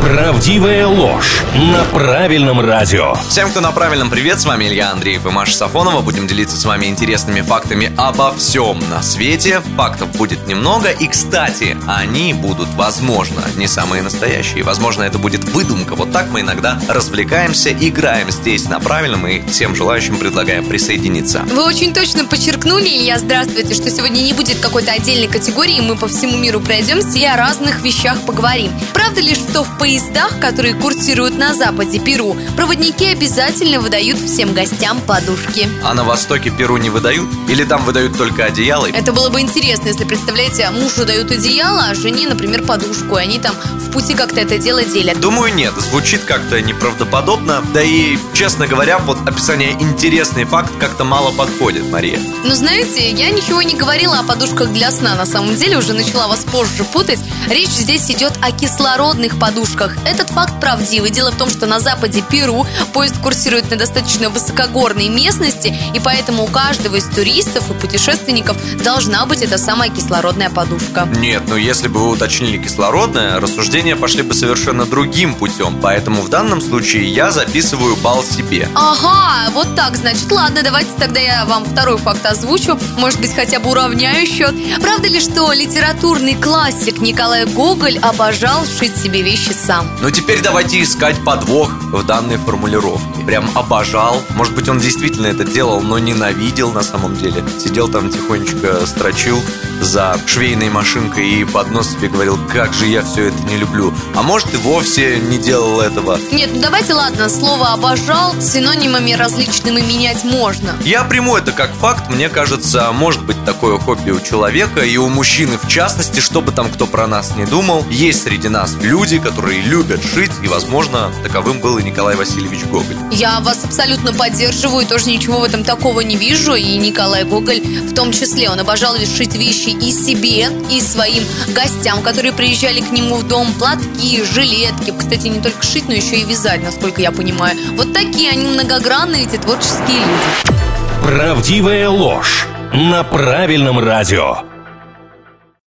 Правдивая ложь на правильном радио. Всем, кто на правильном привет, с вами Илья Андреев и Маша Сафонова. Будем делиться с вами интересными фактами обо всем на свете. Фактов будет немного, и, кстати, они будут, возможно, не самые настоящие. Возможно, это будет выдумка. Вот так мы иногда развлекаемся, играем здесь на правильном, и всем желающим предлагаем присоединиться. Вы очень точно подчеркнули, Илья, здравствуйте, что сегодня не будет какой-то отдельной категории, мы по всему миру пройдемся и о разных вещах поговорим. Правда ли, что в поездах, которые курсируют на западе Перу, проводники обязательно выдают всем гостям подушки? А на востоке Перу не выдают? Или там выдают только одеяло? Это было бы интересно, если, представляете, мужу дают одеяло, а жене, например, подушку, и они там в пути как-то это дело делят. Думаю, нет. Звучит как-то неправдоподобно. Да и, честно говоря, под описание интересный факт как-то мало подходит, Мария. Ну, знаете, я ничего не говорила о подушках для сна. На самом деле, уже начала вас позже путать. Речь здесь идет о кислородных подушках. Этот факт правдивый. Дело в том, что на западе Перу поезд курсирует на достаточно высокогорной местности, и поэтому у каждого из туристов и путешественников должна быть эта самая кислородная подушка. Нет, ну если бы вы уточнили кислородное, рассуждения пошли бы совершенно другим путем. Поэтому в данном случае я записываю балл себе. Ага, вот так, значит, ладно, давайте тогда я вам второй факт озвучу. Может быть, хотя бы уравняю счет. Правда ли, что литературный классик Николай Гоголь обожал шить себе вещи сам? Ну теперь давайте искать подвох в данной формулировке. Прям обожал. Может быть, он действительно это делал, но ненавидел на самом деле. Сидел там тихонечко, строчил за швейной машинкой и под нос себе говорил, как же я все это не люблю. А может и вовсе не делал этого. Нет, ну давайте, ладно, слово «обожал» синонимами различными менять можно. Я приму это как факт. Мне кажется, может быть такое хобби у человека и у мужчины в частности, чтобы там кто про нас не думал. Есть среди нас люди, которые любят шить, и, возможно, таковым был и Николай Васильевич Гоголь. Я вас абсолютно поддерживаю, тоже ничего в этом такого не вижу. И Николай Гоголь в том числе, он обожал шить вещи и себе, и своим гостям, которые приезжали к нему в дом, платки, жилетки. Кстати, не только шить, но еще и вязать, насколько я понимаю. Вот такие они многогранные, эти творческие люди. Правдивая ложь на правильном радио.